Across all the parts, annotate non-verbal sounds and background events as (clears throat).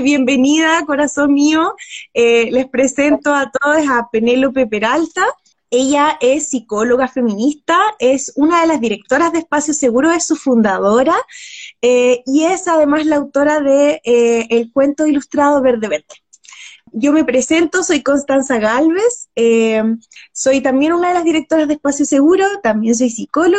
bienvenida, corazón mío. Eh, les presento a todos a Penélope Peralta. Ella es psicóloga feminista, es una de las directoras de Espacio Seguro, es su fundadora eh, y es además la autora de eh, el cuento ilustrado Verde Verde. Yo me presento, soy Constanza Galvez, eh, soy también una de las directoras de Espacio Seguro, también soy psicóloga,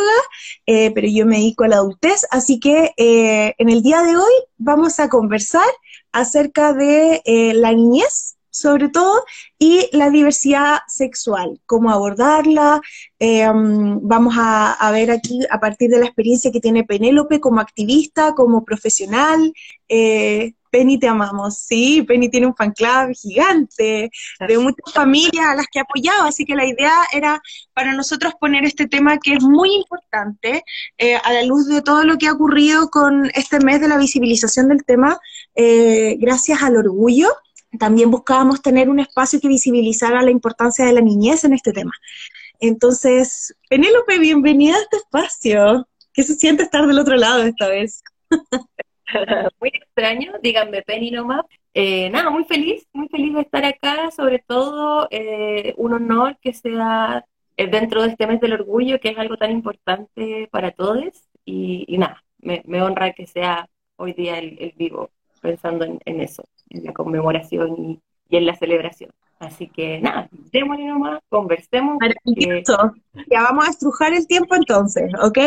pero yo me dedico a la adultez, así que en el día de hoy vamos a conversar acerca de la niñez sobre todo, y la diversidad sexual, cómo abordarla. Eh, vamos a, ver aquí a partir de la experiencia que tiene Penélope como activista, como profesional. Eh, Penny, te amamos, sí, Penny tiene un fan club gigante, de muchas familias a las que ha apoyado, así que la idea era para nosotros poner este tema que es muy importante eh, a la luz de todo lo que ha ocurrido con este mes de la visibilización del tema, gracias al orgullo también buscábamos tener un espacio que visibilizara la importancia de la niñez en este tema. Entonces, Penélope, bienvenida a este espacio. ¿Qué se siente estar del otro lado esta vez? (laughs) (laughs) muy extraño, díganme Penny nomás. Eh, nada, muy feliz, muy feliz de estar acá, sobre todo eh, un honor que sea eh, dentro de este mes del orgullo, que es algo tan importante para todos, y, nada, me, honra que sea hoy día el, vivo pensando en eso en la conmemoración y, en la celebración. Así que nada, démosle nomás, conversemos. Ya vamos a estrujar el tiempo entonces, ¿ok?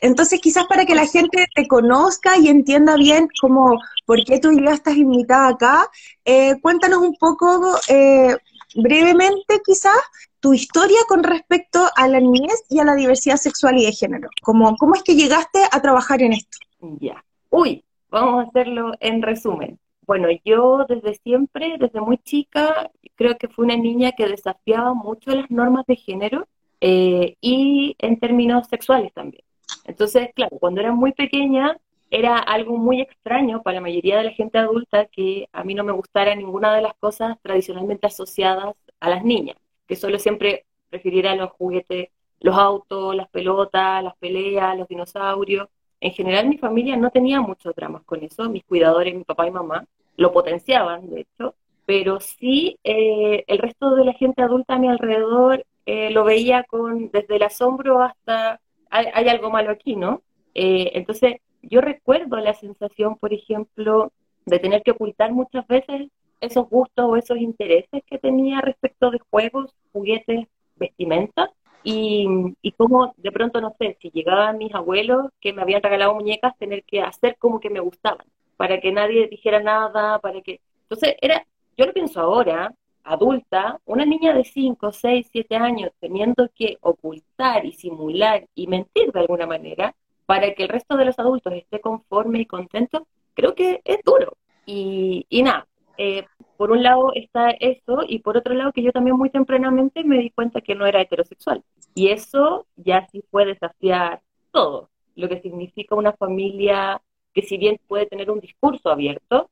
Entonces quizás para que la gente te conozca y entienda bien cómo, por qué tú ya estás invitada acá, eh, cuéntanos un poco eh, brevemente quizás tu historia con respecto a la niñez y a la diversidad sexual y de género. ¿Cómo, cómo es que llegaste a trabajar en esto? Ya. Uy, vamos a hacerlo en resumen. Bueno, yo desde siempre, desde muy chica, creo que fui una niña que desafiaba mucho las normas de género eh, y en términos sexuales también. Entonces, claro, cuando era muy pequeña era algo muy extraño para la mayoría de la gente adulta que a mí no me gustara ninguna de las cosas tradicionalmente asociadas a las niñas, que solo siempre prefiriera los juguetes, los autos, las pelotas, las peleas, los dinosaurios. En general mi familia no tenía muchos dramas con eso, mis cuidadores, mi papá y mamá, lo potenciaban, de hecho, pero sí eh, el resto de la gente adulta a mi alrededor eh, lo veía con desde el asombro hasta hay, algo malo aquí, ¿no? Eh, entonces yo recuerdo la sensación, por ejemplo, de tener que ocultar muchas veces esos gustos o esos intereses que tenía respecto de juegos, juguetes, vestimenta, y, y como de pronto, no sé, si llegaban mis abuelos que me habían regalado muñecas, tener que hacer como que me gustaban para que nadie dijera nada, para que... Entonces, era, yo lo pienso ahora, adulta, una niña de 5, 6, 7 años teniendo que ocultar y simular y mentir de alguna manera para que el resto de los adultos esté conforme y contento, creo que es duro. Y, y nada, eh, por un lado está eso y por otro lado que yo también muy tempranamente me di cuenta que no era heterosexual. Y eso ya sí fue desafiar todo, lo que significa una familia que si bien puede tener un discurso abierto,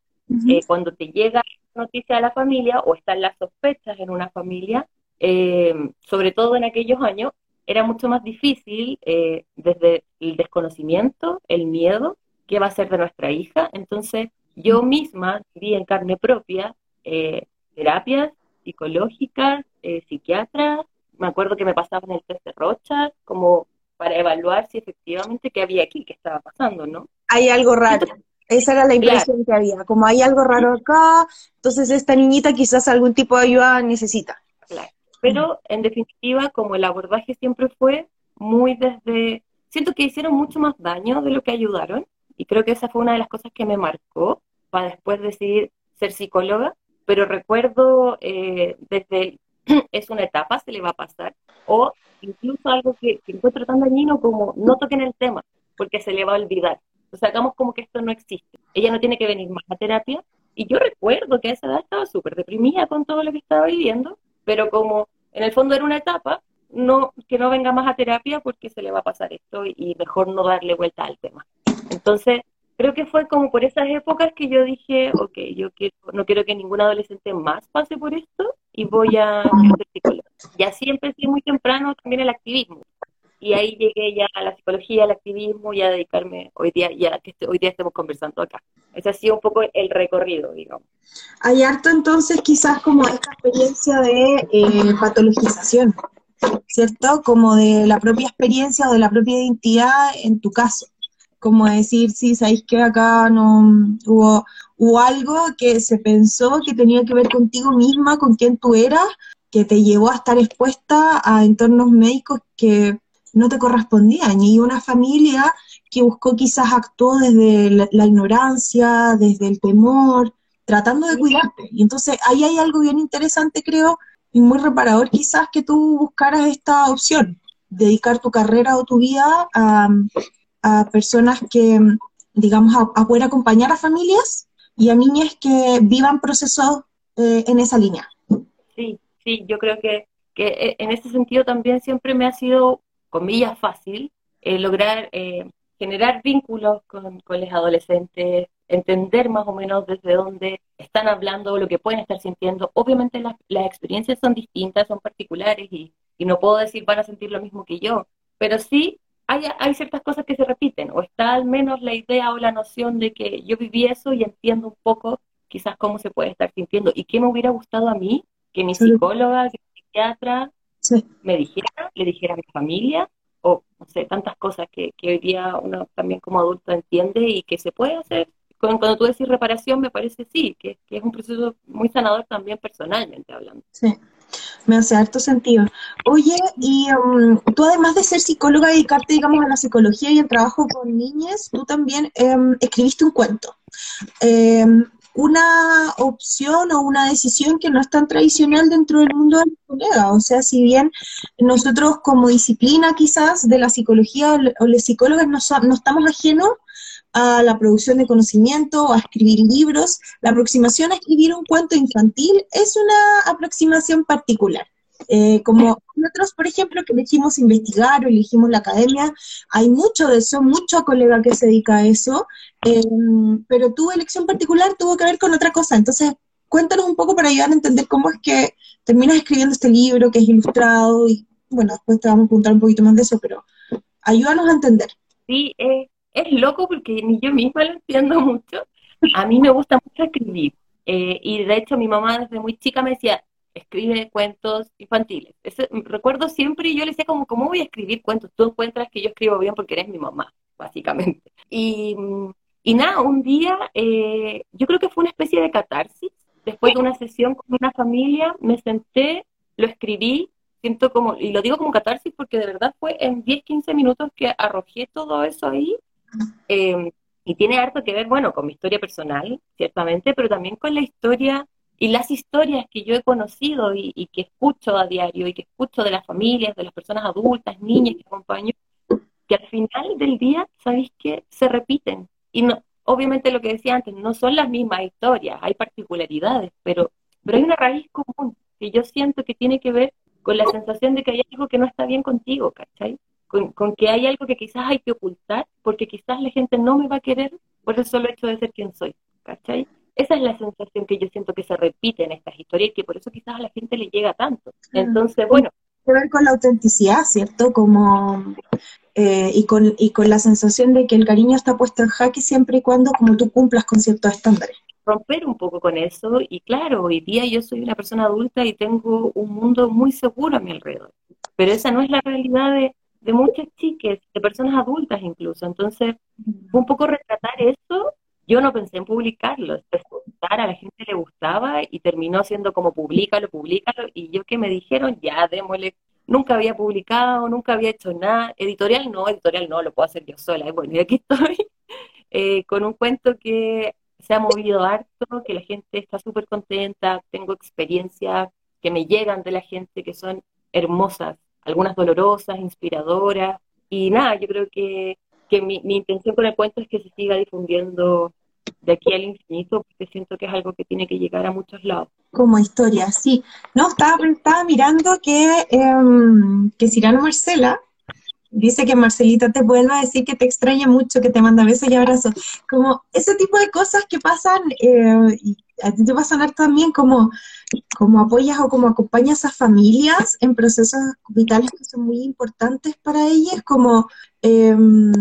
eh, cuando te llega noticia a la familia o están las sospechas en una familia, eh, sobre todo en aquellos años, era mucho más difícil eh, desde el desconocimiento, el miedo, qué va a ser de nuestra hija. Entonces, yo misma vi en carne propia terapias psicológicas, psiquiatras, me acuerdo que me pasaban el test de Rocha, como para evaluar si efectivamente qué había aquí, qué estaba pasando, ¿no? Hay algo raro. Esa era la impresión que había, como hay algo raro acá, entonces esta niñita quizás algún tipo de ayuda necesita. Claro. Pero en definitiva, como el abordaje siempre fue muy desde, siento que hicieron mucho más daño de lo que ayudaron, y creo que esa fue una de las cosas que me marcó para después decidir ser psicóloga, pero recuerdo eh, desde (clears throat) es una etapa, se le va a pasar, o incluso algo que, encuentro tan dañino como no toquen el tema, porque se le va a olvidar. O sea, hagamos como que esto no existe. Ella no tiene que venir más a terapia. Y yo recuerdo que a esa edad estaba súper deprimida con todo lo que estaba viviendo, pero como en el fondo era una etapa, no, que no venga más a terapia porque se le va a pasar esto y mejor no darle vuelta al tema. Entonces, creo que fue como por esas épocas que yo dije, ok, yo quiero, no quiero que ningún adolescente más pase por esto y voy a ser psicóloga. Y así empecé muy temprano también el activismo. y ahí llegué ya a la psicología, al activismo y a dedicarme hoy día, ya que hoy día estemos conversando acá. Ese ha sido un poco el recorrido, digamos. Hay harto entonces quizás como esta experiencia de eh, patologización, ¿cierto? Como de la propia experiencia o de la propia identidad en tu caso. Como decir, sí, sabéis que acá no hubo, hubo algo que se pensó que tenía que ver contigo misma, con quién tú eras, que te llevó a estar expuesta a entornos médicos que no te correspondían. Y una familia que buscó quizás actuó desde la, ignorancia, desde el temor, tratando de cuidarte. Y entonces ahí hay algo bien interesante, creo, y muy reparador quizás que tú buscaras esta opción, dedicar tu carrera o tu vida a, personas que, digamos, a, poder acompañar a familias y a niñas que vivan procesos eh, en esa línea. Sí, sí, yo creo que, que eh, en ese sentido también siempre me ha sido comillas, fácil, eh, lograr generar vínculos con, con los adolescentes, entender más o menos desde dónde están hablando, lo que pueden estar sintiendo. Obviamente las, las experiencias son distintas, son particulares y, y, no puedo decir van a sentir lo mismo que yo, pero sí hay, hay ciertas cosas que se repiten o está al menos la idea o la noción de que yo viví eso y entiendo un poco quizás cómo se puede estar sintiendo. Y qué me hubiera gustado a mí que mi psicóloga, que mi psiquiatra me dijera, le dijera a mi familia, o no sé, tantas cosas que, que hoy día uno también como adulto entiende y que se puede hacer. Cuando, tú decís reparación, me parece sí, que, que, es un proceso muy sanador también personalmente hablando. Sí, me hace harto sentido. Oye, y um, tú además de ser psicóloga y dedicarte, digamos, a la psicología y el trabajo con niñas, tú también em, escribiste un cuento. Eh, una opción o una decisión que no es tan tradicional dentro del mundo del colega. O sea, si bien nosotros como disciplina quizás de la psicología o los psicólogos no, no estamos ajenos a la producción de conocimiento, a escribir libros, la aproximación a escribir un cuento infantil es una aproximación particular. Eh, como nosotros, por ejemplo, que elegimos investigar o elegimos la academia, hay mucho de eso, mucho colega que se dedica a eso, eh, pero tu elección particular tuvo que ver con otra cosa. Entonces, cuéntanos un poco para ayudar a entender cómo es que terminas escribiendo este libro que es ilustrado y, bueno, después te vamos a preguntar un poquito más de eso, pero ayúdanos a entender. Sí, eh, es loco porque ni yo misma lo entiendo (laughs) mucho. A mí me gusta mucho escribir. y de hecho mi mamá desde muy chica me decía, escribe cuentos infantiles. recuerdo siempre, y yo le decía como, ¿cómo voy a escribir cuentos? Tú encuentras que yo escribo bien porque eres mi mamá, básicamente. Y, y nada, un día, eh, yo creo que fue una especie de catarsis. Después de una sesión con una familia, me senté, lo escribí, siento como, y lo digo como catarsis porque de verdad fue en 10, 15 minutos que arrojé todo eso ahí. Eh, y tiene harto que ver, bueno, con mi historia personal, ciertamente, pero también con la historia y las historias que yo he conocido y, que escucho a diario y que escucho de las familias, de las personas adultas, niñas que acompaño, que al final del día, ¿sabéis qué? Se repiten. Y no, obviamente lo que decía antes, no son las mismas historias, hay particularidades, pero, pero hay una raíz común que yo siento que tiene que ver con la sensación de que hay algo que no está bien contigo, ¿cachai? Con, con, que hay algo que quizás hay que ocultar, porque quizás la gente no me va a querer por el solo hecho de ser quien soy, ¿cachai? Esa es la sensación que yo siento que se repite en estas historias y que por eso quizás a la gente le llega tanto. Entonces, bueno. Tiene que ver con la autenticidad, ¿cierto? Como, eh, y, con, y con la sensación de que el cariño está puesto en jaque siempre y cuando como tú cumplas con ciertos estándares. Romper un poco con eso y claro, hoy día yo soy una persona adulta y tengo un mundo muy seguro a mi alrededor, pero esa no es la realidad de, de muchas chicas, de personas adultas incluso. Entonces, un poco retratar eso yo no pensé en publicarlo, a la gente le gustaba y terminó siendo como públicalo, públicalo, y yo que me dijeron, ya, démosle, nunca había publicado, nunca había hecho nada, editorial no, editorial no, lo puedo hacer yo sola, y bueno, y aquí estoy. (laughs) Eh, con un cuento que se ha movido harto, que la gente está súper contenta, tengo experiencias que me llegan de la gente que son hermosas, algunas dolorosas, inspiradoras, y nada, yo creo que que mi, intención con el cuento es que se siga difundiendo de aquí al infinito, porque siento que es algo que tiene que llegar a muchos lados. Como historia, sí. No, estaba, estaba mirando que, eh, que Cirano Marcela Dice que Marcelita te vuelva a decir que te extraña mucho, que te manda besos y abrazos. Como ese tipo de cosas que pasan, eh, y a ti también como, como apoyas o como acompañas a familias en procesos vitales que son muy importantes para ellas, como em,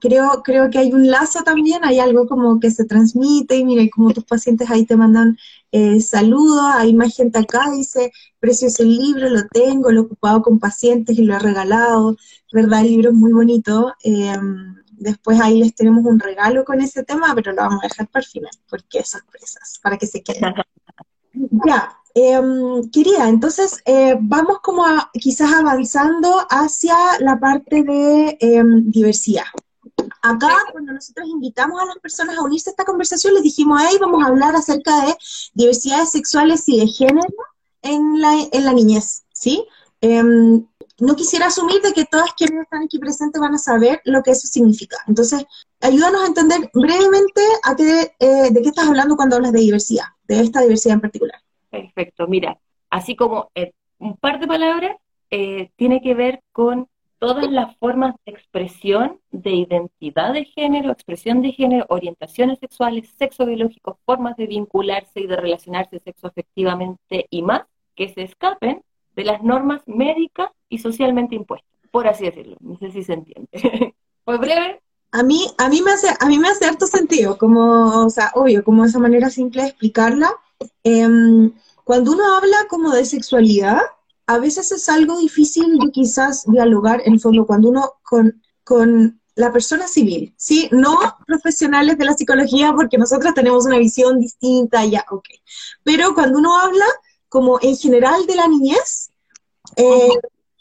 creo, creo que hay un lazo también, hay algo como que se transmite y mira, como tus pacientes ahí te mandan eh, saludos, hay más gente acá, dice, precioso el libro, lo tengo, lo he ocupado con pacientes y lo he regalado, ¿verdad? El libro es muy bonito. Em, después ahí les tenemos un regalo con ese tema, pero lo vamos a dejar para el final, porque es sorpresas, para que se queden. (laughs) ya, em, querida, entonces eh, vamos como a, quizás avanzando hacia la parte de em, diversidad. Acá, cuando nosotros invitamos a las personas a unirse a esta conversación, les dijimos, hey, vamos a hablar acerca de diversidades sexuales y de género en la, en la niñez, ¿sí? Em, no quisiera asumir de que todas quienes están aquí presentes van a saber lo que eso significa. Entonces, ayúdanos a entender brevemente eh, de qué estás hablando cuando hablas de diversidad, de esta diversidad en particular. Perfecto, mira, así como un par de palabras, eh, tiene que ver con todas las formas de expresión de identidad de género, expresión de género, orientaciones sexuales, sexo biológico, formas de vincularse y de relacionarse sexoafectivamente y más, que se escapen de las normas médicas y socialmente impuestas, por así decirlo. No sé si se entiende. (laughs) ¿Fue breve? A mí, a mí me hace, a mí me hace harto sentido, como, o sea, obvio, como esa manera simple de explicarla. Em, cuando uno habla como de sexualidad, a veces es algo difícil de quizás dialogar en el fondo cuando uno con, con la persona civil, ¿sí? No profesionales de la psicología, porque nosotros tenemos una visión distinta, ya, ok. Pero cuando uno habla como en general de la niñez, eh,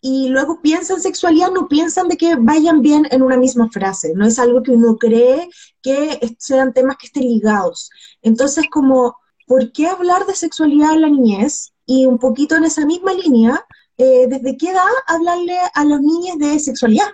y luego piensan sexualidad, no piensan de que vayan bien en una misma frase, no es algo que uno cree que sean temas que estén ligados. Entonces, como, ¿por qué hablar de sexualidad en la niñez? Y un poquito en esa misma línea, eh, ¿desde qué edad hablarle a los niños de sexualidad?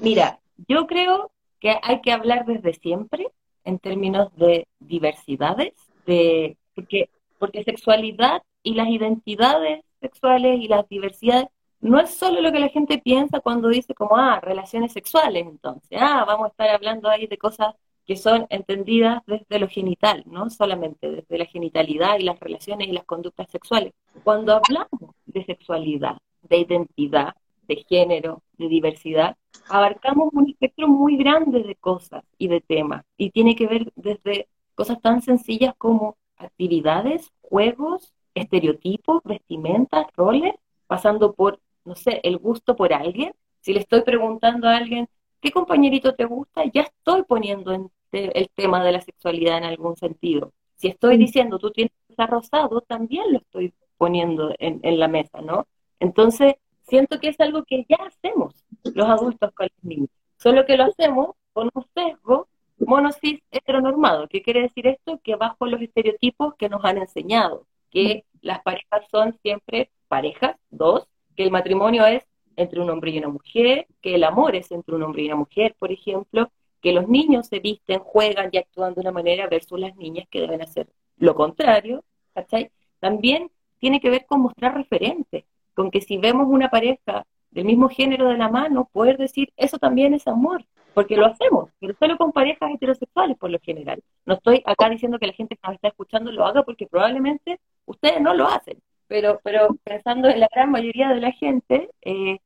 Mira, yo creo que hay que hablar desde siempre en términos de diversidades, de, porque, porque sexualidad y las identidades sexuales y las diversidades no es solo lo que la gente piensa cuando dice como, ah, relaciones sexuales, entonces, ah, vamos a estar hablando ahí de cosas que son entendidas desde lo genital, no solamente desde la genitalidad y las relaciones y las conductas sexuales. Cuando hablamos de sexualidad, de identidad, de género, de diversidad, abarcamos un espectro muy grande de cosas y de temas, y tiene que ver desde cosas tan sencillas como actividades, juegos, estereotipos, vestimentas, roles, pasando por, no sé, el gusto por alguien. Si le estoy preguntando a alguien, ¿qué compañerito te gusta? Ya estoy poniendo en el tema de la sexualidad en algún sentido. Si estoy mm. diciendo, tú tienes que estar rosado, también lo estoy poniendo en, en la mesa, ¿no? Entonces, siento que es algo que ya hacemos los adultos con los niños, solo que lo hacemos con un sesgo monocis heteronormado. ¿Qué quiere decir esto? Que bajo los estereotipos que nos han enseñado, que las parejas son siempre parejas, dos, que el matrimonio es entre un hombre y una mujer, que el amor es entre un hombre y una mujer, por ejemplo, que los niños se visten, juegan y actúan de una manera versus las niñas que deben hacer lo contrario, ¿cachai? También tiene que ver con mostrar referentes, con que si vemos una pareja del mismo género de la mano, poder decir, eso también es amor, porque lo hacemos, pero solo con parejas heterosexuales por lo general. No estoy acá diciendo que la gente que nos está escuchando lo haga porque probablemente ustedes no lo hacen, pero, pero pensando en la gran mayoría de la gente, eh,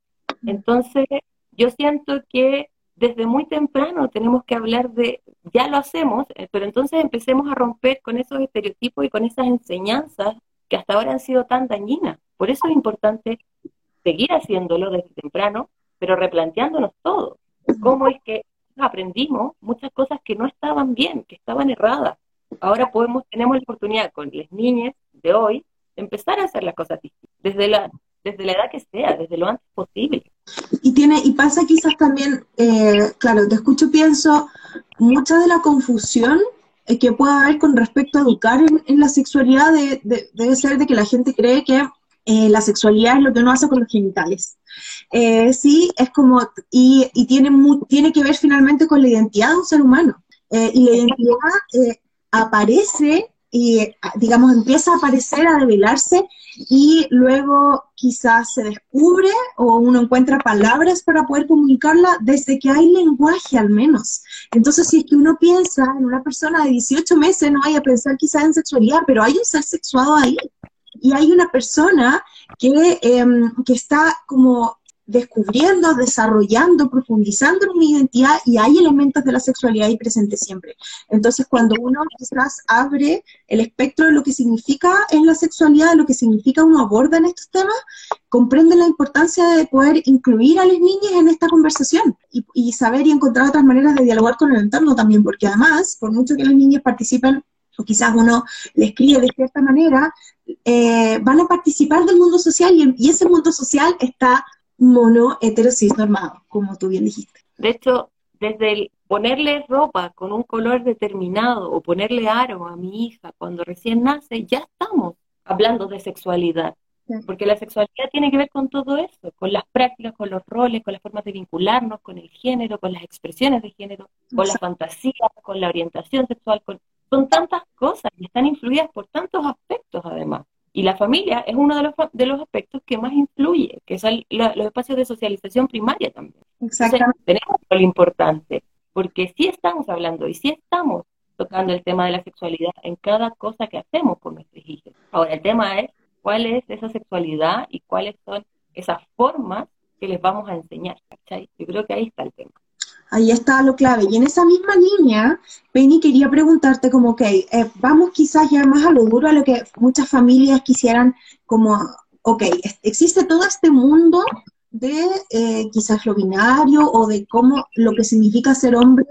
entonces yo siento que desde muy temprano tenemos que hablar de, ya lo hacemos, eh, pero entonces empecemos a romper con esos estereotipos y con esas enseñanzas que hasta ahora han sido tan dañinas. Por eso es importante seguir haciéndolo desde temprano, pero replanteándonos todo cómo es que aprendimos muchas cosas que no estaban bien, que estaban erradas. Ahora podemos, tenemos la oportunidad con las niñas de hoy empezar a hacer las cosas desde la, desde la edad que sea, desde lo antes posible. Y tiene, y pasa quizás también, eh, claro, te escucho, pienso, mucha de la confusión que puede haber con respecto a educar en, la sexualidad debe ser de que la gente cree que eh, la sexualidad es lo que uno hace con los genitales. Eh, sí, es como, y, tiene, tiene que ver finalmente con la identidad de un ser humano. Eh, y la identidad aparece y, digamos, empieza a aparecer, a develarse y luego quizás se descubre o uno encuentra palabras para poder comunicarla desde que hay lenguaje al menos. Entonces, si es que uno piensa en una persona de 18 meses, no vaya a pensar quizás en sexualidad, pero hay un ser sexuado ahí. Y hay una persona que, em, que está como descubriendo, desarrollando, profundizando en una identidad y hay elementos de la sexualidad ahí presentes siempre. Entonces, cuando uno quizás abre el espectro de lo que significa en la sexualidad, de lo que significa uno aborda en estos temas, comprende la importancia de poder incluir a las niñas en esta conversación y, y saber y encontrar otras maneras de dialogar con el entorno también, porque además, por mucho que las niñas participen o quizás uno le escribe de cierta manera, eh, van a participar del mundo social y, y, ese mundo social está mono heterosis normado, como tú bien dijiste. De hecho, desde el ponerle ropa con un color determinado o ponerle aro a mi hija cuando recién nace, ya estamos hablando de sexualidad. Porque la sexualidad tiene que ver con todo eso, con las prácticas, con los roles, con las formas de vincularnos, con el género, con las expresiones de género, con la fantasía, con la orientación sexual, con, son tantas cosas y están influidas por tantos aspectos además. Y la familia es uno de los, de los aspectos que más influye, que son los espacios de socialización primaria también. Exactamente. tenemos lo importante, porque sí estamos hablando y sí estamos tocando el tema de la sexualidad en cada cosa que hacemos con nuestros hijos. Ahora, el tema es cuál es esa sexualidad y cuáles son esas formas que les vamos a enseñar. ¿cachai? Yo creo que ahí está el tema. Ahí está lo clave. Y en esa misma línea, Penny, quería preguntarte como, ok, eh, vamos quizás ya más a lo duro, a lo que muchas familias quisieran como, ok, existe todo este mundo de eh, quizás lo binario o de cómo lo que significa ser hombre,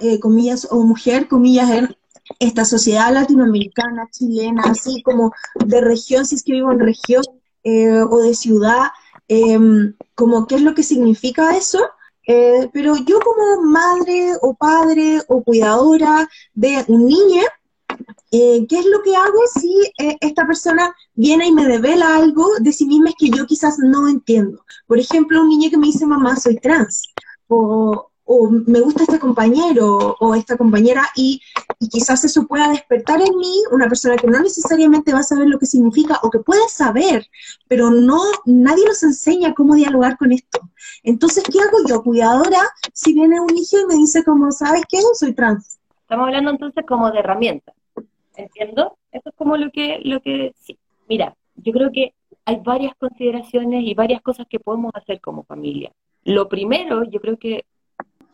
eh, comillas, o mujer, comillas, en esta sociedad latinoamericana, chilena, así como de región, si es que vivo en región, o de ciudad, em, como qué es lo que significa eso eh, pero yo como madre o padre o cuidadora de un niño, eh, ¿qué es lo que hago si eh, esta persona viene y me devela algo de sí misma que yo quizás no entiendo? Por ejemplo, un niño que me dice, mamá, soy trans, o me gusta este compañero o esta compañera y, quizás eso pueda despertar en mí una persona que no necesariamente va a saber lo que significa o que puede saber, pero no nadie nos enseña cómo dialogar con esto. Entonces, ¿qué hago yo, cuidadora, si viene un hijo y me dice como, ¿sabes qué? Soy trans. Estamos hablando entonces como de herramientas, ¿entiendo? Eso es como lo que, lo que, sí. Mira, yo creo que hay varias consideraciones y varias cosas que podemos hacer como familia. Lo primero, yo creo que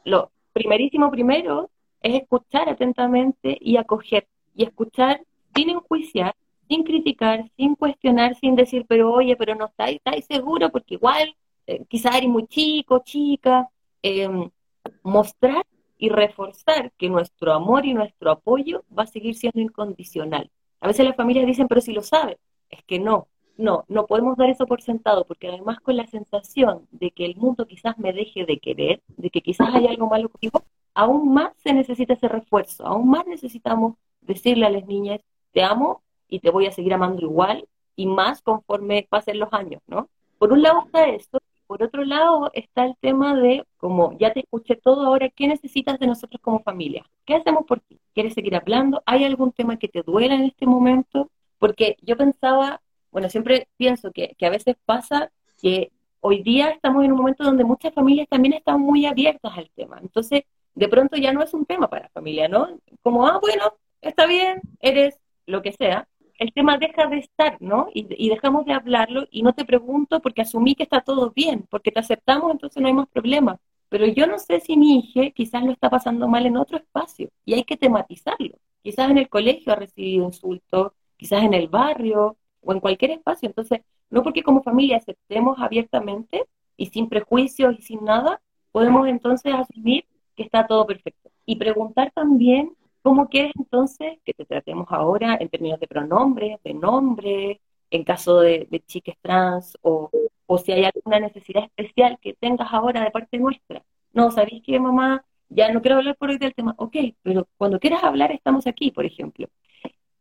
lo primerísimo primero es escuchar atentamente y acoger. Y escuchar sin enjuiciar, sin criticar, sin cuestionar, sin decir, pero oye, pero no estáis, estáis seguro, porque igual eh, quizás eres muy chico, chica. Em, mostrar y reforzar que nuestro amor y nuestro apoyo va a seguir siendo incondicional. A veces las familias dicen, pero si lo sabe, es que no, no, no podemos dar eso por sentado, porque además con la sensación de que el mundo quizás me deje de querer, de que quizás hay algo malo conmigo, aún más se necesita ese refuerzo, aún más necesitamos decirle a las niñas, te amo y te voy a seguir amando igual, y más conforme pasen los años, ¿no? Por un lado está esto, por otro lado está el tema de, como ya te escuché todo ahora, ¿qué necesitas de nosotros como familia? ¿Qué hacemos por ti? ¿Quieres seguir hablando? ¿Hay algún tema que te duela en este momento? Porque yo pensaba bueno, siempre pienso que, a veces pasa que hoy día estamos en un momento donde muchas familias también están muy abiertas al tema. Entonces, de pronto ya no es un tema para la familia, ¿no? Como, ah, bueno, está bien, eres lo que sea. El tema deja de estar, ¿no? Y, y dejamos de hablarlo y no te pregunto porque asumí que está todo bien, porque te aceptamos, entonces no hay más problema. Pero yo no sé si mi hija quizás lo está pasando mal en otro espacio y hay que tematizarlo. Quizás en el colegio ha recibido insultos, quizás en el barrio, o en cualquier espacio. Entonces, no porque como familia aceptemos abiertamente y sin prejuicios y sin nada, podemos entonces asumir que está todo perfecto. Y preguntar también cómo quieres entonces que te tratemos ahora en términos de pronombres, de nombre, en caso de, de chiques trans, o, o si hay alguna necesidad especial que tengas ahora de parte nuestra. No, ¿sabéis que mamá? Ya no quiero hablar por hoy del tema. Ok, pero cuando quieras hablar estamos aquí, por ejemplo.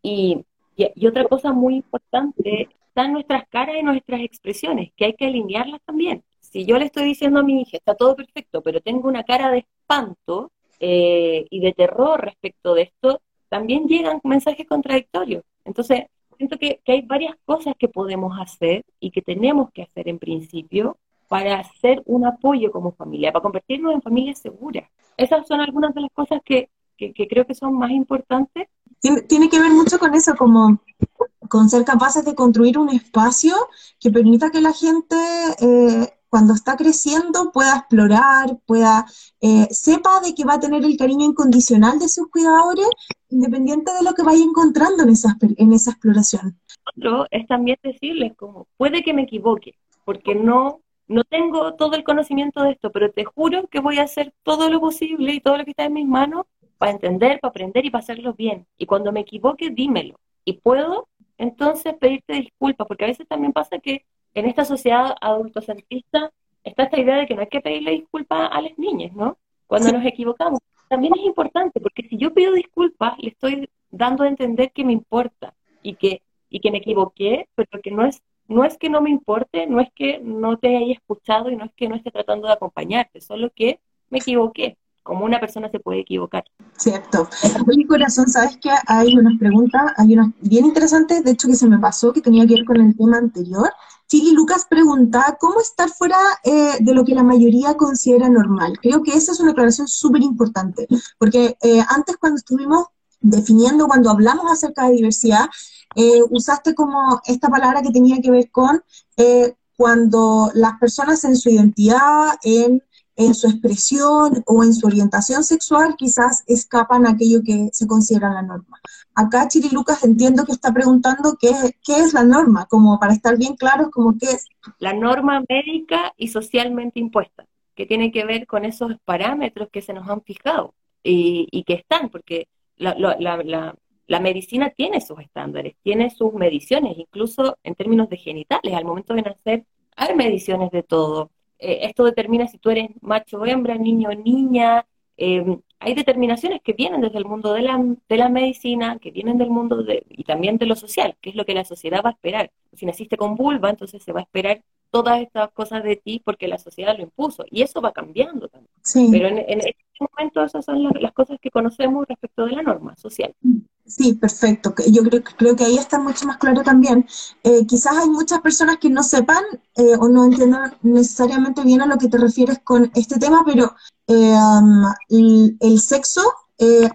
Y y, otra cosa muy importante, están nuestras caras y nuestras expresiones, que hay que alinearlas también. Si yo le estoy diciendo a mi hija, está todo perfecto, pero tengo una cara de espanto eh, y de terror respecto de esto, también llegan mensajes contradictorios. Entonces, siento que, que hay varias cosas que podemos hacer y que tenemos que hacer en principio para hacer un apoyo como familia, para convertirnos en familias seguras. Esas son algunas de las cosas que, que, creo que son más importantes. Tiene, que ver mucho con eso, como con ser capaces de construir un espacio que permita que la gente eh, cuando está creciendo pueda explorar, pueda, eh, sepa de que va a tener el cariño incondicional de sus cuidadores, independiente de lo que vaya encontrando en esa, en esa exploración. Otro es también decirles como, puede que me equivoque, porque no no tengo todo el conocimiento de esto, pero te juro que voy a hacer todo lo posible y todo lo que está en mis manos para entender, para aprender y para hacerlo bien. Y cuando me equivoque, dímelo. Y puedo entonces pedirte disculpas, porque a veces también pasa que en esta sociedad adultocentrista está esta idea de que no hay que pedirle disculpas a las niñas, ¿no? Cuando nos equivocamos. También es importante, porque si yo pido disculpas, le estoy dando a entender que me importa y que, y que me equivoqué, pero que no es no es que no me importe, no es que no te haya escuchado y no es que no esté tratando de acompañarte, solo que me equivoqué, como una persona se puede equivocar. Cierto. Mi corazón, ¿sabes que Hay unas preguntas, hay unas bien interesantes, de hecho que se me pasó, que tenía que ver con el tema anterior. Chili Lucas pregunta, ¿cómo estar fuera eh, de lo que la mayoría considera normal? Creo que esa es una aclaración súper importante, porque eh, antes cuando estuvimos definiendo, cuando hablamos acerca de diversidad, eh, usaste como esta palabra que tenía que ver con cuando las personas en su identidad, en, su expresión o en su orientación sexual quizás escapan a aquello que se considera la norma. Acá Chiri Lucas entiendo que está preguntando qué, es la norma, como para estar bien claros, como qué es. La norma médica y socialmente impuesta, que tiene que ver con esos parámetros que se nos han fijado y, que están, porque la, la medicina tiene sus estándares, tiene sus mediciones, incluso en términos de genitales. Al momento de nacer hay mediciones de todo. Eh, esto determina si tú eres macho o hembra, niño o niña. Em, hay determinaciones que vienen desde el mundo de la, de la medicina, que vienen del mundo de, y también de lo social, que es lo que la sociedad va a esperar. Si naciste con vulva, entonces se va a esperar todas estas cosas de ti porque la sociedad lo impuso. Y eso va cambiando también. Pero en, este momento esas son las, cosas que conocemos respecto de la norma social. Sí, perfecto. Yo creo, creo que ahí está mucho más claro también. Eh, quizás hay muchas personas que no sepan eh, o no entiendan necesariamente bien a lo que te refieres con este tema, pero eh, um, el, sexo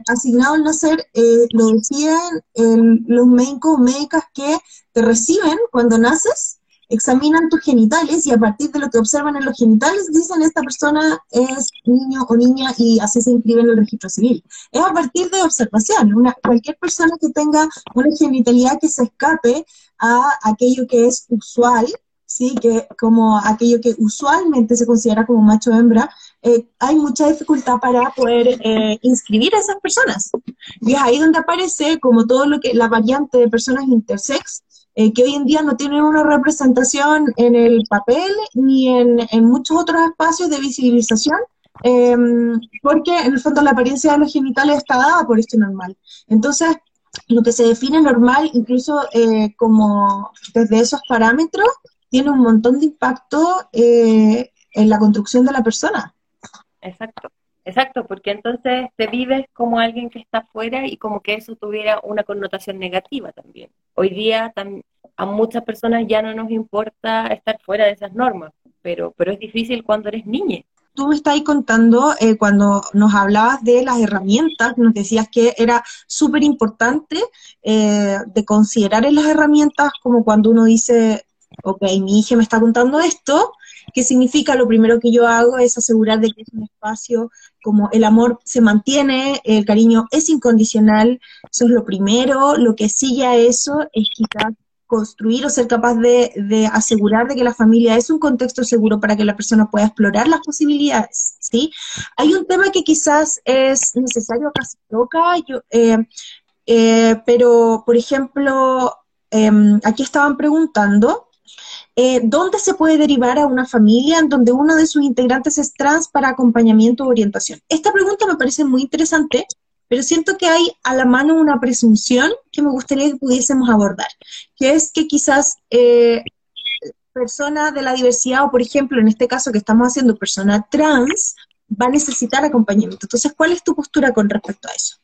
asignado al nacer lo decían los médicos o médicas que te reciben cuando naces examinan tus genitales y a partir de lo que observan en los genitales dicen esta persona es niño o niña y así se inscribe en el registro civil. Es a partir de observación. Una, cualquier persona que tenga una genitalidad que se escape a aquello que es usual, ¿sí? que como aquello que usualmente se considera como macho hembra, eh, hay mucha dificultad para poder eh, inscribir a esas personas. Y es ahí donde aparece como todo lo que la variante de personas intersex, eh, que hoy en día no tienen una representación en el papel ni en, muchos otros espacios de visibilización, em, porque en el fondo la apariencia de los genitales está dada por esto normal. Entonces, lo que se define normal, incluso eh, como desde esos parámetros, tiene un montón de impacto eh, en la construcción de la persona. Exacto. Exacto, porque entonces te vives como alguien que está fuera y como que eso tuviera una connotación negativa también. Hoy día a muchas personas ya no nos importa estar fuera de esas normas, pero, pero es difícil cuando eres niña. Tú me estás contando eh, cuando nos hablabas de las herramientas, nos decías que era súper importante eh, de considerar en las herramientas como cuando uno dice, ok, mi hija me está contando esto, ¿Qué significa? Lo primero que yo hago es asegurar de que es un espacio como el amor se mantiene, el cariño es incondicional, eso es lo primero. Lo que sigue a eso es quizás construir o ser capaz de, asegurar de que la familia es un contexto seguro para que la persona pueda explorar las posibilidades, ¿sí? Hay un tema que quizás es necesario, casi toca, yo, eh, eh, pero, por ejemplo, em, aquí estaban preguntando eh, ¿dónde se puede derivar a una familia en donde uno de sus integrantes es trans para acompañamiento o orientación? Esta pregunta me parece muy interesante, pero siento que hay a la mano una presunción que me gustaría que pudiésemos abordar, que es que quizás eh, persona de la diversidad, o por ejemplo, en este caso que estamos haciendo persona trans, va a necesitar acompañamiento. Entonces, ¿cuál es tu postura con respecto a eso?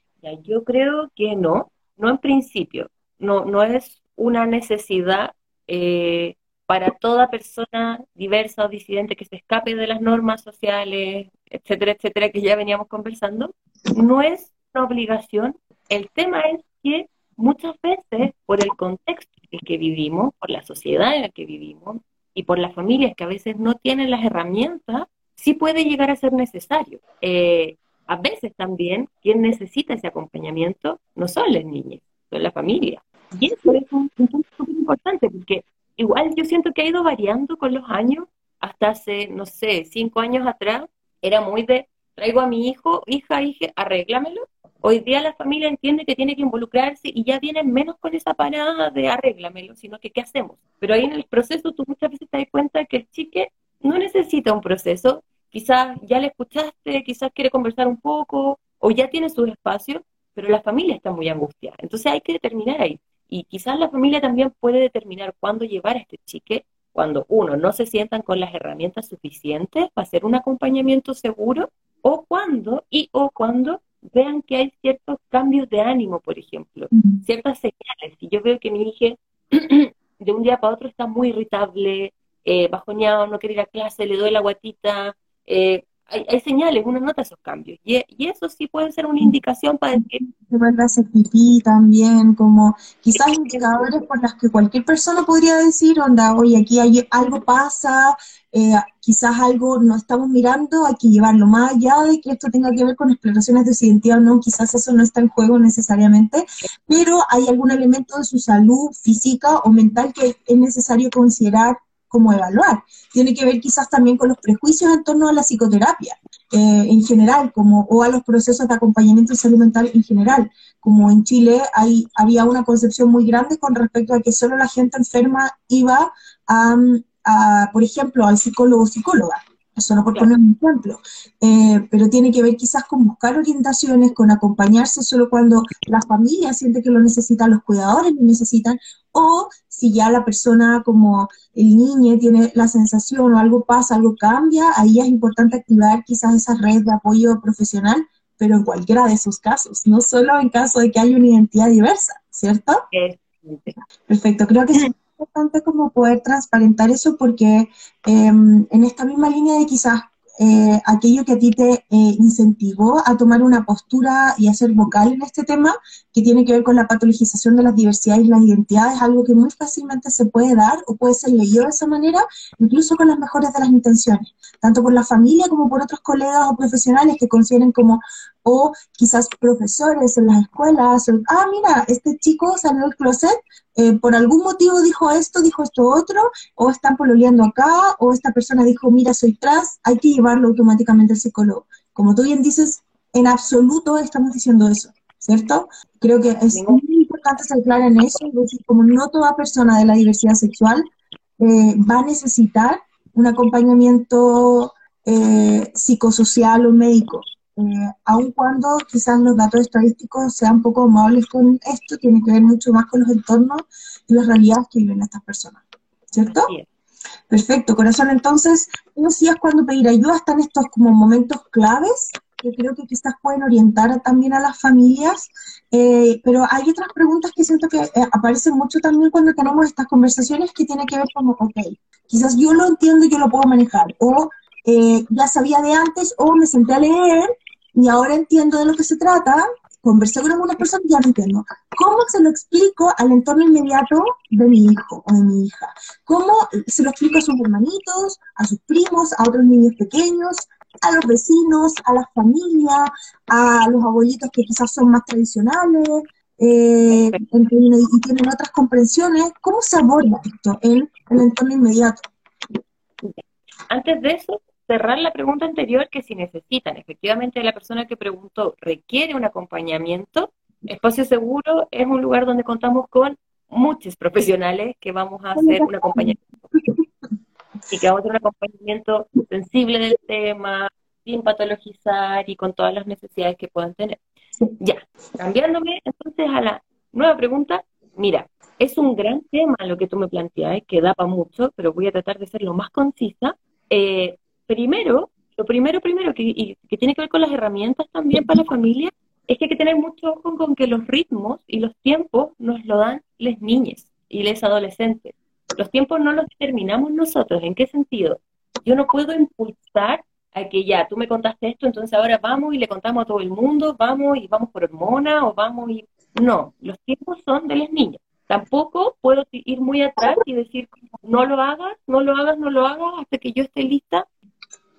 Yo creo que no, no en principio, no, no es una necesidad eh, para toda persona diversa o disidente que se escape de las normas sociales, etcétera, etcétera, que ya veníamos conversando, no es una obligación. El tema es que muchas veces, por el contexto en el que vivimos, por la sociedad en la que vivimos y por las familias que a veces no tienen las herramientas, sí puede llegar a ser necesario. Eh, a veces también quien necesita ese acompañamiento no son las niñas, son la familia. Y eso es un, punto súper importante, porque igual yo siento que ha ido variando con los años. Hasta hace, no sé, cinco años atrás, era muy de, traigo a mi hijo, hija, hija, arréglamelo. Hoy día la familia entiende que tiene que involucrarse y ya vienen menos con esa parada de arréglamelo, sino que ¿qué hacemos? Pero ahí en el proceso tú muchas veces te das cuenta que el chique no necesita un proceso, quizás ya le escuchaste, quizás quiere conversar un poco, o ya tiene su espacio, pero la familia está muy angustiada. Entonces hay que determinar ahí. Y quizás la familia también puede determinar cuándo llevar a este chique, cuando uno no se sientan con las herramientas suficientes para hacer un acompañamiento seguro, o cuando, y o cuando vean que hay ciertos cambios de ánimo, por ejemplo, ciertas señales. Si yo veo que mi hija (clears throat) de un día para otro está muy irritable, eh, bajoneado, no quiere ir a clase, le doy la guatita, eh, hay, señales, uno nota esos cambios. Y, eso sí puede ser una indicación para decir... Se vuelve a hacer pipí también, como quizás indicadores por los que cualquier persona podría decir, onda, oye, aquí hay, algo pasa, eh, quizás algo no estamos mirando, hay que llevarlo más allá de que esto tenga que ver con exploraciones de su identidad o no, quizás eso no está en juego necesariamente, pero hay algún elemento de su salud física o mental que es necesario considerar como evaluar. Tiene que ver quizás también con los prejuicios en torno a la psicoterapia eh, en general, como, o a los procesos de acompañamiento salud mental en general. Como en Chile hay, había una concepción muy grande con respecto a que solo la gente enferma iba a, por ejemplo, al psicólogo o psicóloga solo por poner un ejemplo, eh, pero tiene que ver quizás con buscar orientaciones, con acompañarse solo cuando la familia siente que lo necesita, los cuidadores lo necesitan, o si ya la persona como el niño tiene la sensación o algo pasa, algo cambia, ahí es importante activar quizás esa red de apoyo profesional, pero en cualquiera de esos casos, no solo en caso de que haya una identidad diversa, ¿cierto? Perfecto, creo que importante como poder transparentar eso porque em, en esta misma línea de quizás eh, aquello que a ti te eh, incentivó a tomar una postura y a ser vocal en este tema, que tiene que ver con la patologización de las diversidades y las identidades, algo que muy fácilmente se puede dar o puede ser leído de esa manera, incluso con las mejores de las intenciones, tanto por la familia como por otros colegas o profesionales que consideren como, o quizás profesores en las escuelas, ah, mira, este chico salió del closet, eh, por algún motivo dijo esto, dijo esto otro, o están pololeando acá, o esta persona dijo, mira, soy trans, hay que llevarlo automáticamente al psicólogo. Como tú bien dices, en absoluto estamos diciendo eso, ¿cierto? Creo que es muy importante ser clara en eso, como no toda persona de la diversidad sexual eh, va a necesitar un acompañamiento eh, psicosocial o médico. Eh, aun cuando quizás los datos estadísticos sean poco amables con esto, tiene que ver mucho más con los entornos y las realidades que viven estas personas, ¿cierto? Perfecto, corazón. Entonces, tú decías cuando pedir ayuda están estos como momentos claves que creo que quizás pueden orientar también a las familias, eh, pero hay otras preguntas que siento que eh, aparecen mucho también cuando tenemos estas conversaciones que tienen que ver como, ok, quizás yo lo entiendo y yo lo puedo manejar, o ya sabía de antes, o me senté a leer y ahora entiendo de lo que se trata, conversé con algunas personas y ya lo entiendo. ¿Cómo se lo explico al entorno inmediato de mi hijo o de mi hija? ¿Cómo se lo explico a sus hermanitos, a sus primos, a otros niños pequeños, a los vecinos, a la familia, a los abuelitos que quizás son más tradicionales eh, y tienen otras comprensiones? ¿Cómo se aborda esto en el entorno inmediato? Antes de eso, cerrar la pregunta anterior, que si necesitan, efectivamente la persona que preguntó requiere un acompañamiento, Espacio Seguro es un lugar donde contamos con muchos profesionales que vamos a hacer un acompañamiento. Y que vamos a hacer un acompañamiento sensible del tema, sin patologizar y con todas las necesidades que puedan tener. Ya, cambiándome entonces a la nueva pregunta, mira, es un gran tema lo que tú me planteas, que da para mucho, pero voy a tratar de ser lo más concisa. Eh, primero, lo primero, primero, que, que tiene que ver con las herramientas también para la familia, es que hay que tener mucho ojo con que los ritmos y los tiempos nos lo dan las niñas y les adolescentes. Los tiempos no los determinamos nosotros. ¿En qué sentido? Yo no puedo impulsar a que ya, tú me contaste esto, entonces ahora vamos y le contamos a todo el mundo, vamos y vamos por hormona o vamos y... No, los tiempos son de las niñas. Tampoco puedo ir muy atrás y decir, no lo hagas, no lo hagas, no lo hagas hasta que yo esté lista.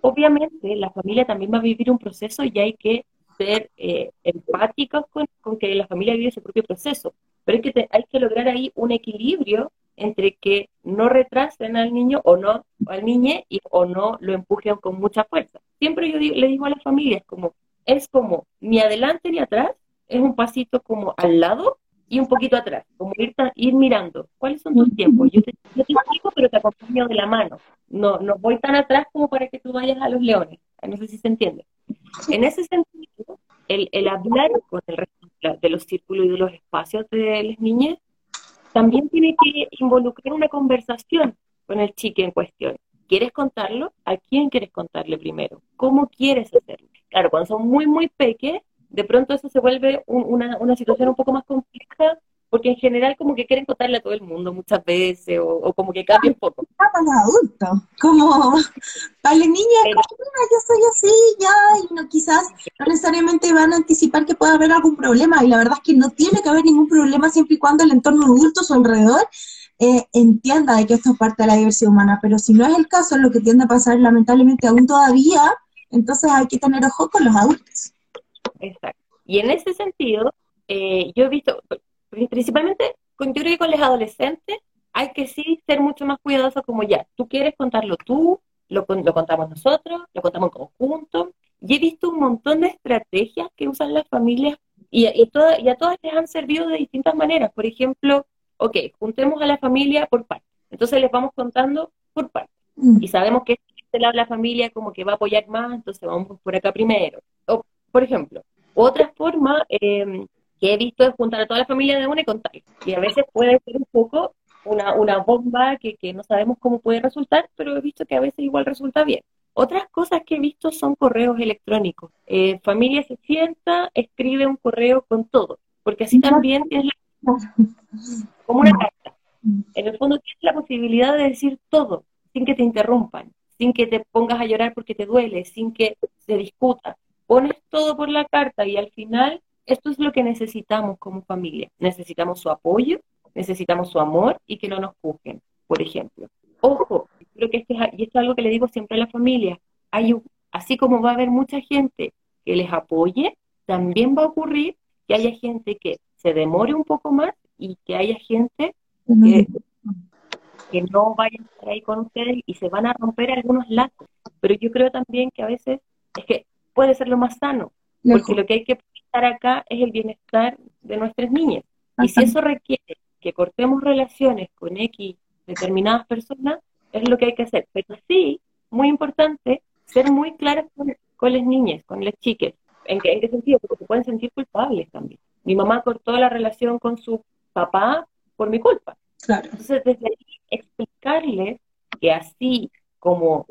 Obviamente, la familia también va a vivir un proceso y hay que ser eh, empáticos con, que la familia vive su propio proceso. Pero es que hay que lograr ahí un equilibrio entre que no retrasen al niño o no al niño y o no lo empujen con mucha fuerza. Siempre yo le digo a las familias como es como ni adelante ni atrás, es un pasito como al lado y un poquito atrás, como ir, ir mirando. ¿Cuáles son tus tiempos? Yo te, yo te pero te acompaño de la mano. No, no voy tan atrás como para que tú vayas a los leones. No sé si se entiende. En ese sentido, el, el hablar con el resto de los círculos y de los espacios de las niñas también tiene que involucrar una conversación con el chique en cuestión. ¿Quieres contarlo? ¿A quién quieres contarle primero? ¿Cómo quieres hacerlo? Claro, cuando son muy, muy pequeños, de pronto eso se vuelve una, una situación un poco más compleja porque en general como que quieren contarle a todo el mundo muchas veces o, como que cambia un poco. Ah, para los adultos, como (laughs) para las niñas, yo soy así, ya, y no, quizás no necesariamente van a anticipar que pueda haber algún problema, y la verdad es que no tiene que haber ningún problema siempre y cuando el entorno adulto a su alrededor eh, entienda de que esto es parte de la diversidad humana, pero si no es el caso, lo que tiende a pasar lamentablemente aún todavía, entonces hay que tener ojo con los adultos. Exacto. Y en ese sentido, eh, yo he visto, principalmente con, yo creo que con los adolescentes hay que sí ser mucho más cuidadosos como ya, tú quieres contarlo tú, lo, lo contamos nosotros, lo contamos en conjunto, y he visto un montón de estrategias que usan las familias y, y, y a todas les han servido de distintas maneras. Por ejemplo, ok, juntemos a la familia por partes. Entonces les vamos contando por partes. Mm. Y sabemos que este lado de la familia como que va a apoyar más, entonces vamos por acá primero. O, por ejemplo, otra forma eh, que he visto es juntar a toda la familia de una y contar. Y a veces puede ser un poco una, una bomba que, que, no sabemos cómo puede resultar, pero he visto que a veces igual resulta bien. Otras cosas que he visto son correos electrónicos. Eh, familia se sienta, escribe un correo con todo, porque así también tienes como una carta. En el fondo tienes la posibilidad de decir todo, sin que te interrumpan, sin que te pongas a llorar porque te duele, sin que se discuta. Pones todo por la carta y al final esto es lo que necesitamos como familia. Necesitamos su apoyo, necesitamos su amor y que no nos juzguen, por ejemplo. Ojo, creo que este y esto es algo que le digo siempre a la familia, hay así como va a haber mucha gente que les apoye, también va a ocurrir que haya gente que se demore un poco más y que haya gente que, que no vaya a estar ahí con ustedes y se van a romper algunos lazos. Pero yo creo también que a veces es que puede ser lo más sano, porque lo que hay que estar acá es el bienestar de nuestras niñas. Y si eso requiere que cortemos relaciones con X determinadas personas, es lo que hay que hacer. Pero sí, muy importante, ser muy claras con, las niñas, con las chicas. ¿En qué, ¿En qué sentido? Porque se pueden sentir culpables también. Mi mamá cortó la relación con su papá por mi culpa. Entonces, desde ahí, explicarles que así como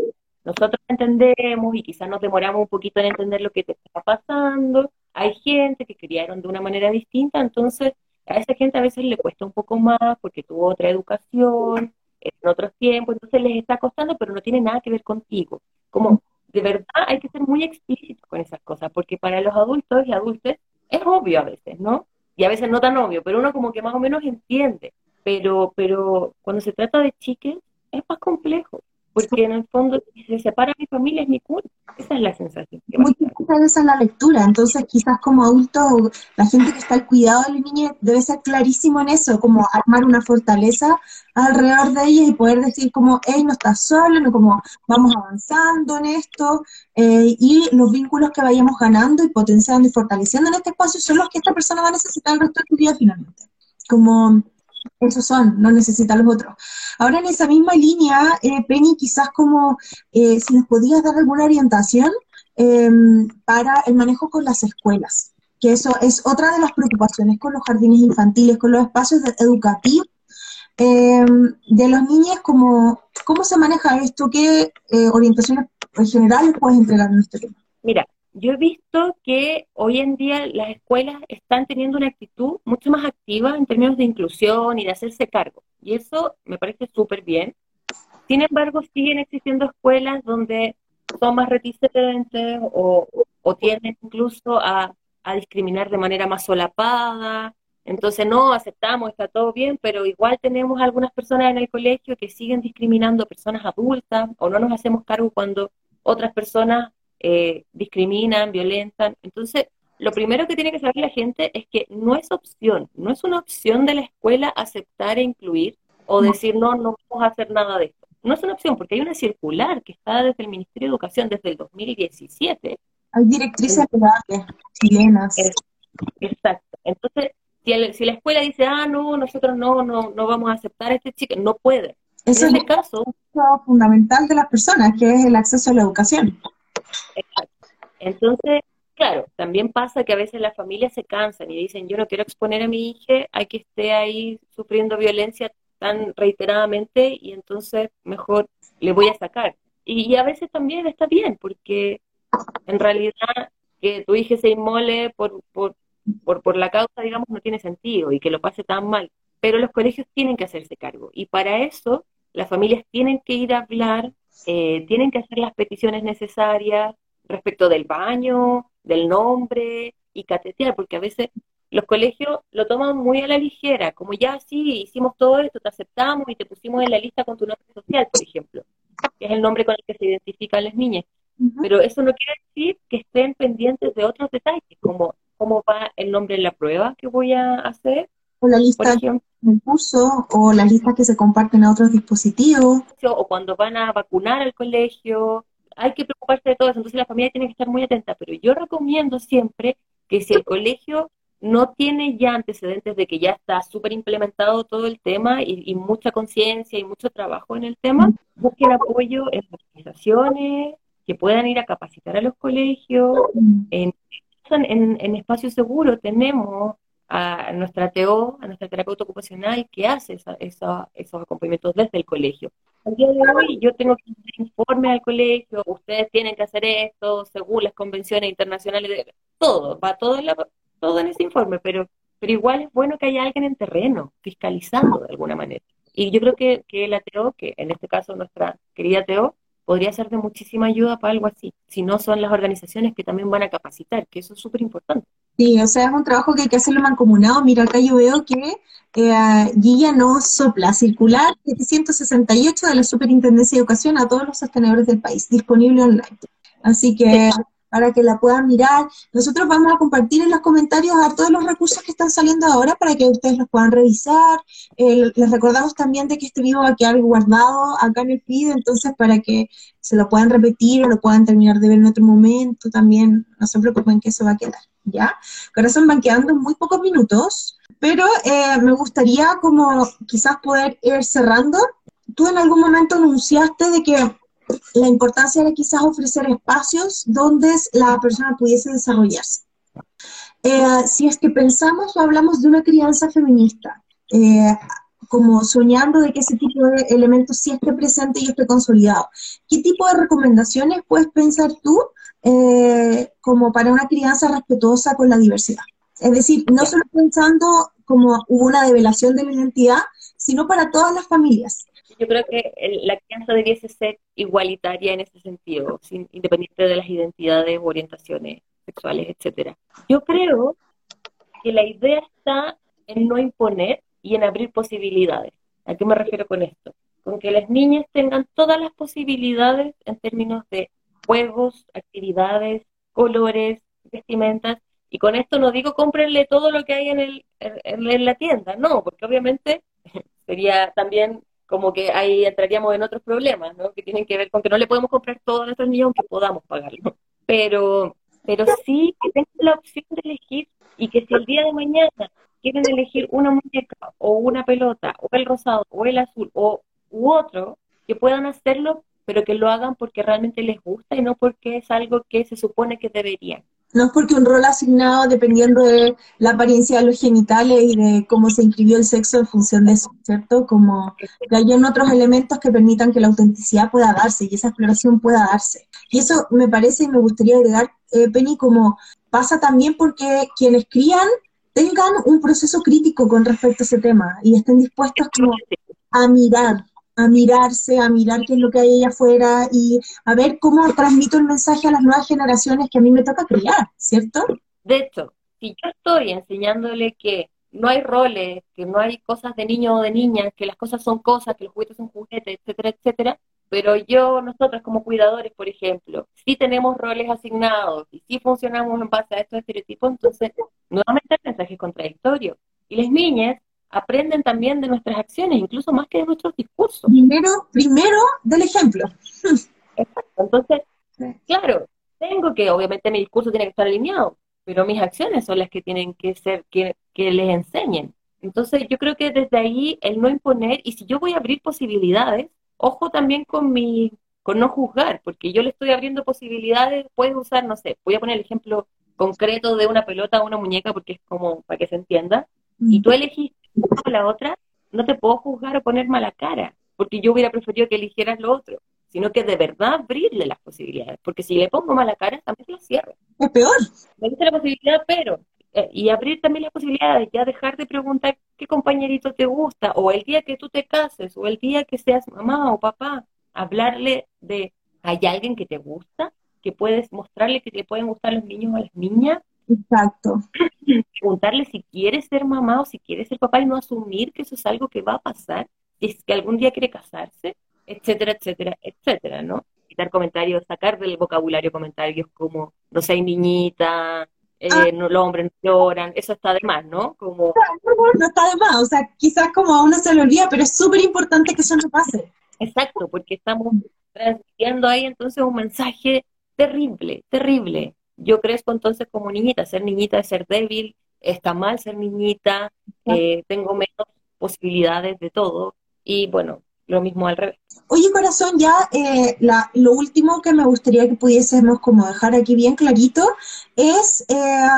nosotros entendemos y quizás nos demoramos un poquito en entender lo que te está pasando. Hay gente que criaron de una manera distinta, entonces a esa gente a veces le cuesta un poco más porque tuvo otra educación en otros tiempos, entonces les está costando, pero no tiene nada que ver contigo. Como de verdad hay que ser muy explícito con esas cosas, porque para los adultos y adultos es obvio a veces, ¿no? Y a veces no tan obvio, pero uno como que más o menos entiende. Pero, pero cuando se trata de chiques, es más complejo porque en el fondo si se separa mi familia es mi culpa. Esa es la sensación. Muchas veces es la lectura, entonces quizás como adulto, la gente que está al cuidado de la niña debe ser clarísimo en eso, como armar una fortaleza alrededor de ella y poder decir como, hey, no estás solo, no como vamos avanzando en esto, eh, y los vínculos que vayamos ganando y potenciando y fortaleciendo en este espacio son los que esta persona va a necesitar el resto de su vida finalmente. Como esos son, no necesitan los otros. Ahora en esa misma línea, eh, Penny, quizás como eh, si nos podías dar alguna orientación em, para el manejo con las escuelas, que eso es otra de las preocupaciones con los jardines infantiles, con los espacios educativos em, de los niños, como, ¿cómo se maneja esto? ¿Qué eh, orientaciones generales puedes entregar en este tema? Mira, yo he visto que hoy en día las escuelas están teniendo una actitud mucho más activa en términos de inclusión y de hacerse cargo. Y eso me parece súper bien. Sin embargo, siguen existiendo escuelas donde son más reticentes o, o tienden incluso a, a discriminar de manera más solapada. Entonces, no, aceptamos, está todo bien, pero igual tenemos algunas personas en el colegio que siguen discriminando personas adultas o no nos hacemos cargo cuando otras personas eh, discriminan, violentan. Entonces, lo primero que tiene que saber la gente es que no es opción, no es una opción de la escuela aceptar e incluir o decir, no, no vamos a hacer nada de esto. No es una opción porque hay una circular que está desde el Ministerio de Educación desde el 2017. Hay directrices legales chilenas. exacto. Entonces, si, si, la escuela dice, ah, no, nosotros no, no, no vamos a aceptar a este chico, no puede. Eso en este es caso, fundamental de las personas, que es el acceso a la educación. Exacto. Entonces, claro, también pasa que a veces las familias se cansan y dicen, yo no quiero exponer a mi hija a que esté ahí sufriendo violencia tan reiteradamente y entonces mejor le voy a sacar. Y, a veces también está bien, porque en realidad que tu hija se inmole por, por, por, por la causa, digamos, no tiene sentido y que lo pase tan mal. Pero los colegios tienen que hacerse cargo y para eso las familias tienen que ir a hablar, eh, tienen que hacer las peticiones necesarias respecto del baño, del nombre y catetear, porque a veces los colegios lo toman muy a la ligera, como ya sí, hicimos todo esto, te aceptamos y te pusimos en la lista con tu nombre social, por ejemplo, que es el nombre con el que se identifican las niñas. Pero eso no quiere decir que estén pendientes de otros detalles, como cómo va el nombre en la prueba que voy a hacer. O la lista del curso, o las listas que se comparten a otros dispositivos. O cuando van a vacunar al colegio, hay que preocuparse de todo eso, entonces la familia tiene que estar muy atenta, pero yo recomiendo siempre que si el colegio no tiene ya antecedentes de que ya está súper implementado todo el tema y, mucha conciencia y mucho trabajo en el tema, busquen apoyo en organizaciones que puedan ir a capacitar a los colegios. En, en, en Espacio Seguro tenemos a nuestra TO, a nuestra terapeuta ocupacional, que hace esos acompañamientos desde el colegio. Al día de hoy yo tengo que informe al colegio, ustedes tienen que hacer esto según las convenciones internacionales, todo, va todo en, todo en ese informe, pero, pero igual es bueno que haya alguien en terreno, fiscalizando de alguna manera. Y yo creo que, que la TO, que en este caso nuestra querida TO, podría ser de muchísima ayuda para algo así, si no son las organizaciones que también van a capacitar, que eso es súper importante. Sí, o sea, es un trabajo que hay que hacerlo mancomunado. Mira, acá yo veo que eh, Guilla nos sopla circular 768 de la Superintendencia de Educación a todos los sostenedores del país, disponible online. Así que para que la puedan mirar. Nosotros vamos a compartir en los comentarios a todos los recursos que están saliendo ahora para que ustedes los puedan revisar. les recordamos también de que este video va a quedar guardado acá en el feed, entonces para que se lo puedan repetir o lo puedan terminar de ver en otro momento también, no se preocupen que eso va a quedar, ¿ya? Corazón, van quedando muy pocos minutos, pero eh, me gustaría como quizás poder ir cerrando. Tú en algún momento anunciaste de que la importancia era quizás ofrecer espacios donde la persona pudiese desarrollarse. Eh, si es que pensamos o hablamos de una crianza feminista, eh, como soñando de que ese tipo de elementos sí esté presente y esté consolidado, ¿qué tipo de recomendaciones puedes pensar tú eh, como para una crianza respetuosa con la diversidad? Es decir, no solo pensando como hubo una develación de la identidad, sino para todas las familias yo creo que la crianza debiese ser igualitaria en ese sentido, sin, independiente de las identidades o orientaciones sexuales, etcétera. Yo creo que la idea está en no imponer y en abrir posibilidades. ¿A qué me refiero con esto? Con que las niñas tengan todas las posibilidades en términos de juegos, actividades, colores, vestimentas. Y con esto no digo cómprenle todo lo que hay en, el, en la tienda, no, porque obviamente (laughs) sería también como que ahí entraríamos en otros problemas, ¿no? Que tienen que ver con que no le podemos comprar todo a nuestros niños aunque podamos pagarlo. Pero, pero sí que tengan la opción de elegir y que si el día de mañana quieren elegir una muñeca o una pelota o el rosado o el azul o u otro, que puedan hacerlo, pero que lo hagan porque realmente les gusta y no porque es algo que se supone que deberían. No es porque un rol asignado dependiendo de la apariencia de los genitales y de cómo se inscribió el sexo en función de eso, ¿cierto? Como que hay otros elementos que permitan que la autenticidad pueda darse y esa exploración pueda darse. Y eso me parece y me gustaría agregar, eh, Penny, como pasa también porque quienes crían tengan un proceso crítico con respecto a ese tema y estén dispuestos a mirar, a mirarse, a mirar qué es lo que hay allá afuera y a ver cómo transmito el mensaje a las nuevas generaciones que a mí me toca criar, ¿cierto? De hecho, si yo estoy enseñándole que no hay roles, que no hay cosas de niño o de niña, que las cosas son cosas, que los juguetes son juguetes, etcétera, etcétera, pero yo, nosotros como cuidadores, por ejemplo, si tenemos roles asignados y si funcionamos en base a estos estereotipos, entonces nuevamente el mensaje es contradictorio. Y las niñas aprenden también de nuestras acciones, incluso más que de nuestros discursos. Primero, primero del ejemplo. Exacto. Entonces, claro, tengo que, obviamente mi discurso tiene que estar alineado, pero mis acciones son las que tienen que ser, que, que les enseñen. Entonces, yo creo que desde ahí el no imponer, y si yo voy a abrir posibilidades, ojo también con mi, con no juzgar, porque yo le estoy abriendo posibilidades, puedes usar, no sé, voy a poner el ejemplo concreto de una pelota o una muñeca porque es como para que se entienda, y tú elegiste la otra, no te puedo juzgar o poner mala cara, porque yo hubiera preferido que eligieras lo otro, sino que de verdad abrirle las posibilidades, porque si le pongo mala cara, también se la cierro. Es peor. Me dice la posibilidad, pero, eh, y abrir también las posibilidades, ya dejar de preguntar qué compañerito te gusta, o el día que tú te cases, o el día que seas mamá o papá, hablarle de, ¿hay alguien que te gusta? que puedes mostrarle que te pueden gustar los niños o las niñas, Exacto. Preguntarle si quiere ser mamá o si quiere ser papá y no asumir que eso es algo que va a pasar, si es que algún día quiere casarse, etcétera, etcétera, etcétera, ¿no? Quitar comentarios, sacar del vocabulario comentarios como no sé, niñita, eh, ah. no, los hombres no lloran, eso está de más, ¿no? Como... No, está de más, o sea, quizás como a uno se le olvida, pero es súper importante que eso no pase. Exacto, porque estamos transmitiendo ahí entonces un mensaje terrible, terrible, yo crezco entonces como niñita, ser niñita es ser débil, está mal ser niñita, eh, tengo menos posibilidades de todo y bueno, lo mismo al revés. Oye, corazón, ya eh, la, lo último que me gustaría que pudiésemos como dejar aquí bien clarito es eh,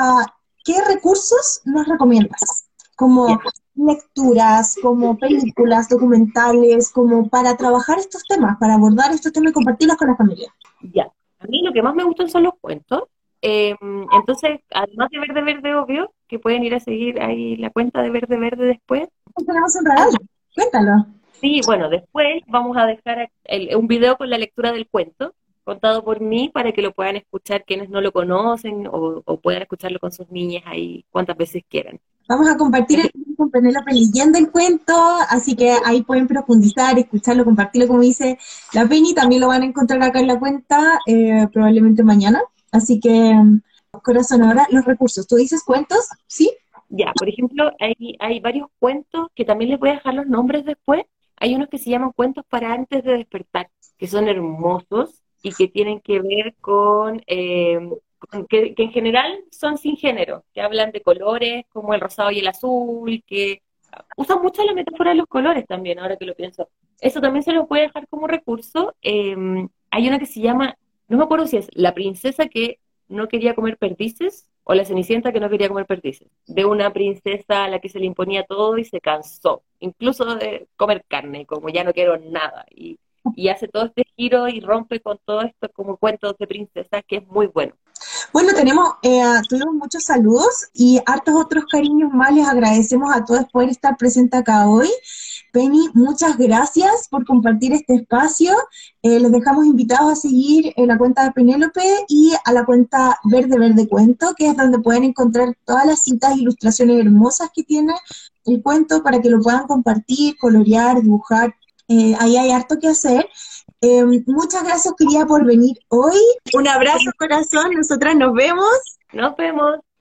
qué recursos nos recomiendas, como lecturas, como películas, documentales, como para trabajar estos temas, para abordar estos temas y compartirlos con la familia. Ya, a mí lo que más me gustan son los cuentos, Em, entonces, además de Verde Verde, obvio, que pueden ir a seguir ahí la cuenta de Verde Verde después. Tenemos un regalo, cuéntalo. Sí, bueno, después vamos a dejar un video con la lectura del cuento, contado por mí, para que lo puedan escuchar quienes no lo conocen o, puedan escucharlo con sus niñas ahí cuantas veces quieran. Vamos a compartir el con Penélope leyendo el cuento, así que ahí pueden profundizar, escucharlo, compartirlo, como dice la Penny, también lo van a encontrar acá en la cuenta, eh, probablemente mañana. Así que, corazón, ahora los recursos. ¿Tú dices cuentos? ¿Sí? Ya, por ejemplo, hay, hay varios cuentos que también les voy a dejar los nombres después. Hay unos que se llaman cuentos para antes de despertar, que son hermosos y que tienen que ver con, eh, que, en general son sin género, que hablan de colores como el rosado y el azul, que usan mucho la metáfora de los colores también, ahora que lo pienso. Eso también se los a dejar como recurso. Eh, hay una que se llama no me acuerdo si es la princesa que no quería comer perdices o la cenicienta que no quería comer perdices. De una princesa a la que se le imponía todo y se cansó, incluso de comer carne, como ya no quiero nada. Y, y hace todo este giro y rompe con todo esto como cuentos de princesa que es muy bueno. Bueno, tenemos, eh, tuvimos muchos saludos y hartos otros cariños más. Les agradecemos a todos por estar presentes acá hoy. Penny, muchas gracias por compartir este espacio. Eh, les dejamos invitados a seguir en la cuenta de Penélope y a la cuenta Verde Verde Cuento, que es donde pueden encontrar todas las citas e ilustraciones hermosas que tiene el cuento para que lo puedan compartir, colorear, dibujar. Eh, ahí hay harto que hacer. Eh, muchas gracias, querida, por venir hoy. Un abrazo, corazón. Nosotras nos vemos. Nos vemos.